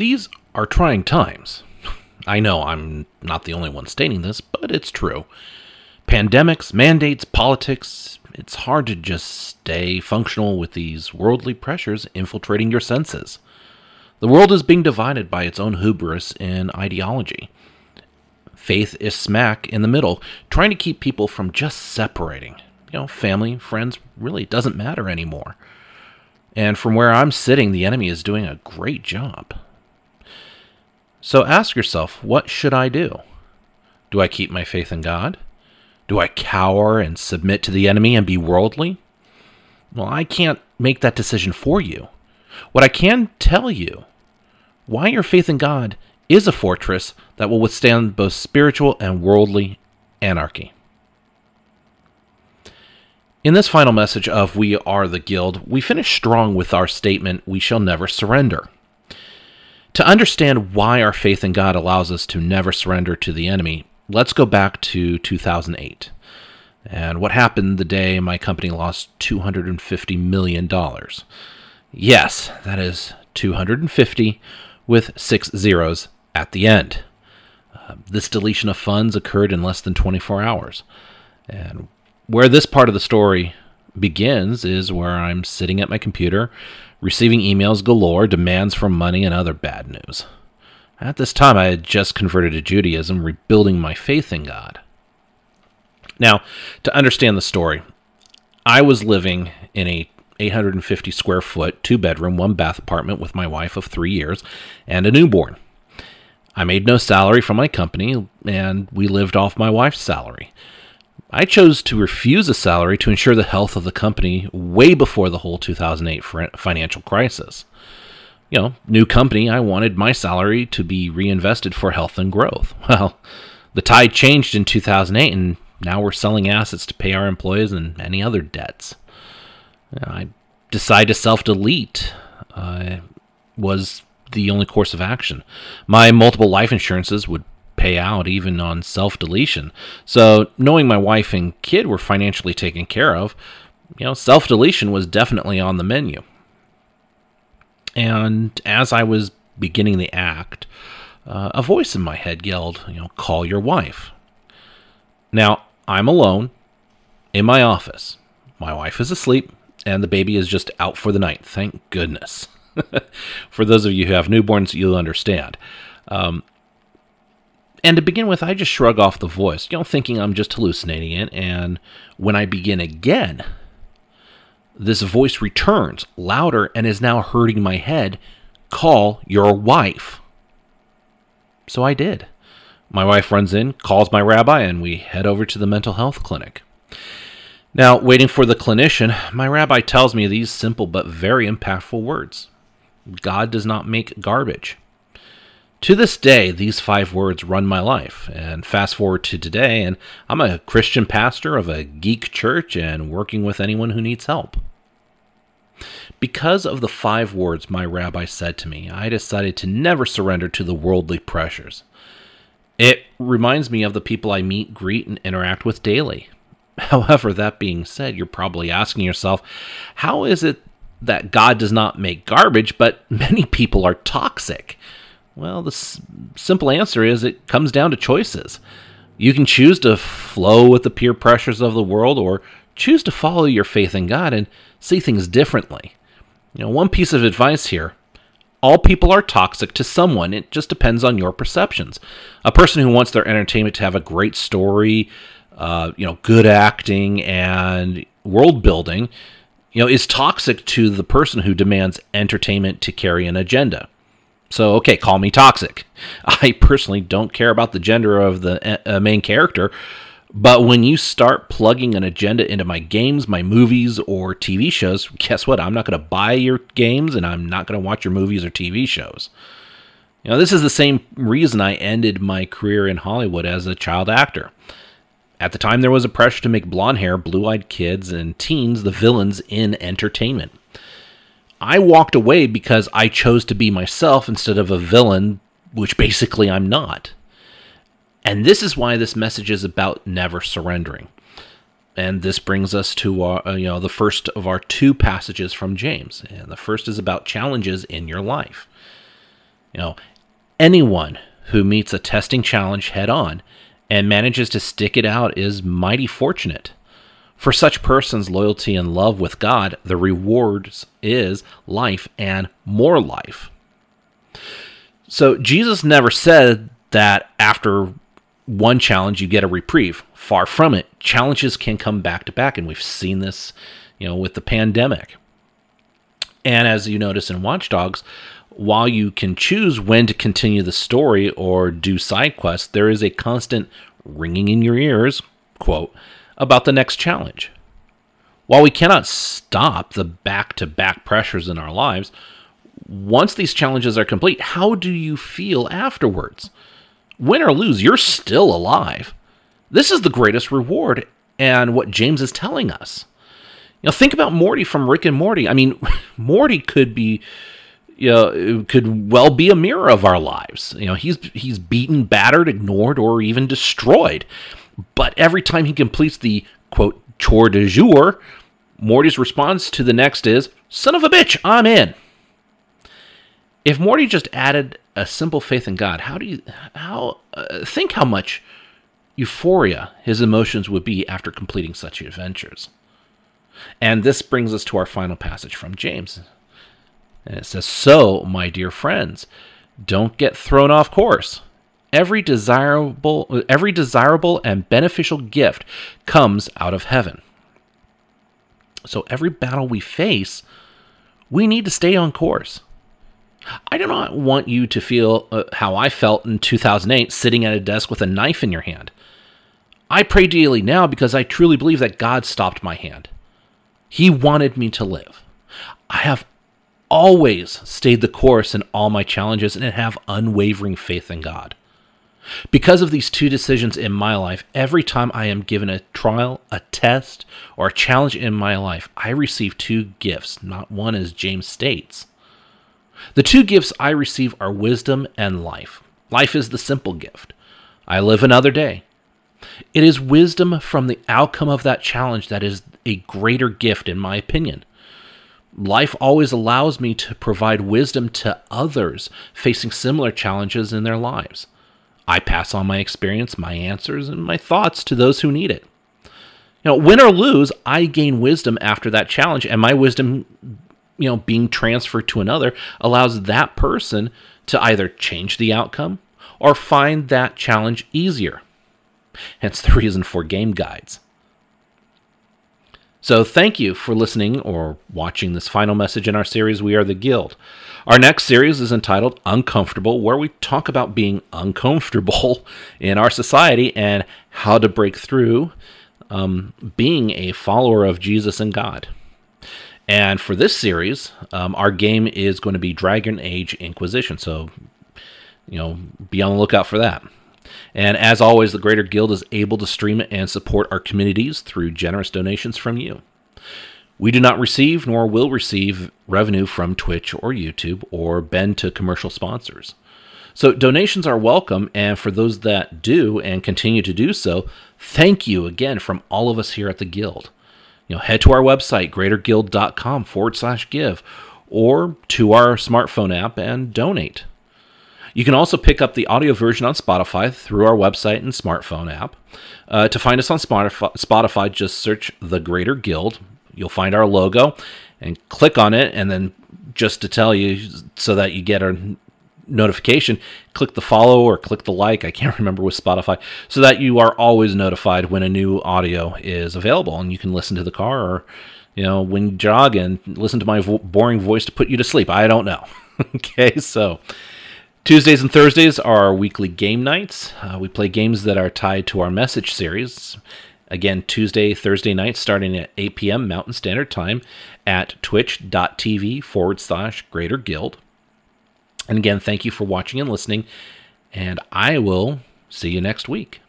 These are trying times. I know I'm not the only one stating this, but it's true. Pandemics, mandates, politics, it's hard to just stay functional with these worldly pressures infiltrating your senses. The world is being divided by its own hubris and ideology. Faith is smack in the middle, trying to keep people from just separating. You know, family, friends, really doesn't matter anymore. And from where I'm sitting, the enemy is doing a great job. So ask yourself, what should I do? Do I keep my faith in God? Do I cower and submit to the enemy and be worldly? Well, I can't make that decision for you. What I can tell you, why your faith in God is a fortress that will withstand both spiritual and worldly anarchy. In this final message of We Are the Guild, we finish strong with our statement, We shall never surrender. To understand why our faith in God allows us to never surrender to the enemy, let's go back to 2008 and what happened the day my company lost $250 million. Yes, that is 250 with six zeros at the end. Uh, this deletion of funds occurred in less than 24 hours. And where this part of the story begins is where I'm sitting at my computer, receiving emails galore, demands for money, and other bad news. At this time, I had just converted to Judaism, rebuilding my faith in God. Now, to understand the story, I was living in a 850 square foot, two bedroom, one bath apartment with my wife of three years and a newborn. I made no salary from my company, and we lived off my wife's salary. I chose to refuse a salary to ensure the health of the company way before the whole 2008 financial crisis you know, new company, I wanted my salary to be reinvested for health and growth. Well, the tide changed in 2008, and now we're selling assets to pay our employees and any other debts. I decided to self delete. Uh, was the only course of action. My multiple life insurances would pay out even on self deletion. So, knowing my wife and kid were financially taken care of, you know, self deletion was definitely on the menu. And as I was beginning the act, uh, a voice in my head yelled, you know, call your wife. Now, I'm alone in my office. My wife is asleep, and the baby is just out for the night. Thank goodness. for those of you who have newborns, you'll understand. Um, and to begin with, I just shrug off the voice, you know, thinking I'm just hallucinating it. And when I begin again, this voice returns louder and is now hurting my head. Call your wife. So I did. My wife runs in, calls my rabbi, and we head over to the mental health clinic. Now, waiting for the clinician, my rabbi tells me these simple but very impactful words God does not make garbage. To this day, these five words run my life. And fast forward to today, and I'm a Christian pastor of a geek church and working with anyone who needs help. Because of the five words my rabbi said to me, I decided to never surrender to the worldly pressures. It reminds me of the people I meet, greet, and interact with daily. However, that being said, you're probably asking yourself, how is it that God does not make garbage, but many people are toxic? Well, the s- simple answer is it comes down to choices. You can choose to flow with the peer pressures of the world or choose to follow your faith in God and see things differently. You know, one piece of advice here all people are toxic to someone. It just depends on your perceptions. A person who wants their entertainment to have a great story, uh, you know, good acting and world building, you know, is toxic to the person who demands entertainment to carry an agenda. So, okay, call me toxic. I personally don't care about the gender of the uh, main character, but when you start plugging an agenda into my games, my movies, or TV shows, guess what? I'm not going to buy your games and I'm not going to watch your movies or TV shows. You know, this is the same reason I ended my career in Hollywood as a child actor. At the time, there was a pressure to make blonde hair, blue eyed kids, and teens the villains in entertainment. I walked away because I chose to be myself instead of a villain, which basically I'm not. And this is why this message is about never surrendering. And this brings us to our, uh, you know the first of our two passages from James. And the first is about challenges in your life. You know, anyone who meets a testing challenge head on and manages to stick it out is mighty fortunate. For such persons' loyalty and love with God, the rewards is life and more life. So Jesus never said that after one challenge you get a reprieve. Far from it. Challenges can come back to back, and we've seen this, you know, with the pandemic. And as you notice in Watch Dogs, while you can choose when to continue the story or do side quests, there is a constant ringing in your ears, quote, about the next challenge. While we cannot stop the back to back pressures in our lives, once these challenges are complete, how do you feel afterwards? Win or lose, you're still alive. This is the greatest reward, and what James is telling us. You know, think about Morty from Rick and Morty. I mean, Morty could be you know, could well be a mirror of our lives. You know, he's he's beaten, battered, ignored, or even destroyed. But every time he completes the quote chore de jour, Morty's response to the next is, "Son of a bitch, I'm in." If Morty just added a simple faith in God, how do you how uh, think how much euphoria his emotions would be after completing such adventures? And this brings us to our final passage from James. And it says, So, my dear friends, don't get thrown off course. Every desirable, every desirable and beneficial gift comes out of heaven. So, every battle we face, we need to stay on course. I do not want you to feel uh, how I felt in 2008 sitting at a desk with a knife in your hand. I pray daily now because I truly believe that God stopped my hand. He wanted me to live. I have always stayed the course in all my challenges and have unwavering faith in God. Because of these two decisions in my life, every time I am given a trial, a test, or a challenge in my life, I receive two gifts, not one as James states. The two gifts I receive are wisdom and life. Life is the simple gift. I live another day. It is wisdom from the outcome of that challenge that is a greater gift, in my opinion life always allows me to provide wisdom to others facing similar challenges in their lives. I pass on my experience, my answers, and my thoughts to those who need it. You know, win or lose, I gain wisdom after that challenge, and my wisdom, you know, being transferred to another allows that person to either change the outcome or find that challenge easier. Hence the reason for game guides. So, thank you for listening or watching this final message in our series, We Are the Guild. Our next series is entitled Uncomfortable, where we talk about being uncomfortable in our society and how to break through um, being a follower of Jesus and God. And for this series, um, our game is going to be Dragon Age Inquisition. So, you know, be on the lookout for that. And as always, the Greater Guild is able to stream it and support our communities through generous donations from you. We do not receive nor will receive revenue from Twitch or YouTube or bend to commercial sponsors. So donations are welcome, and for those that do and continue to do so, thank you again from all of us here at the Guild. You know, head to our website, greaterguild.com forward slash give, or to our smartphone app and donate. You can also pick up the audio version on Spotify through our website and smartphone app. Uh, to find us on Spotify, Spotify, just search The Greater Guild. You'll find our logo and click on it. And then, just to tell you, so that you get a notification, click the follow or click the like. I can't remember with Spotify, so that you are always notified when a new audio is available and you can listen to the car or, you know, when you jog and listen to my vo- boring voice to put you to sleep. I don't know. okay, so. Tuesdays and Thursdays are our weekly game nights. Uh, we play games that are tied to our message series. Again, Tuesday, Thursday night, starting at 8 p.m. Mountain Standard Time at twitch.tv forward slash greater guild. And again, thank you for watching and listening, and I will see you next week.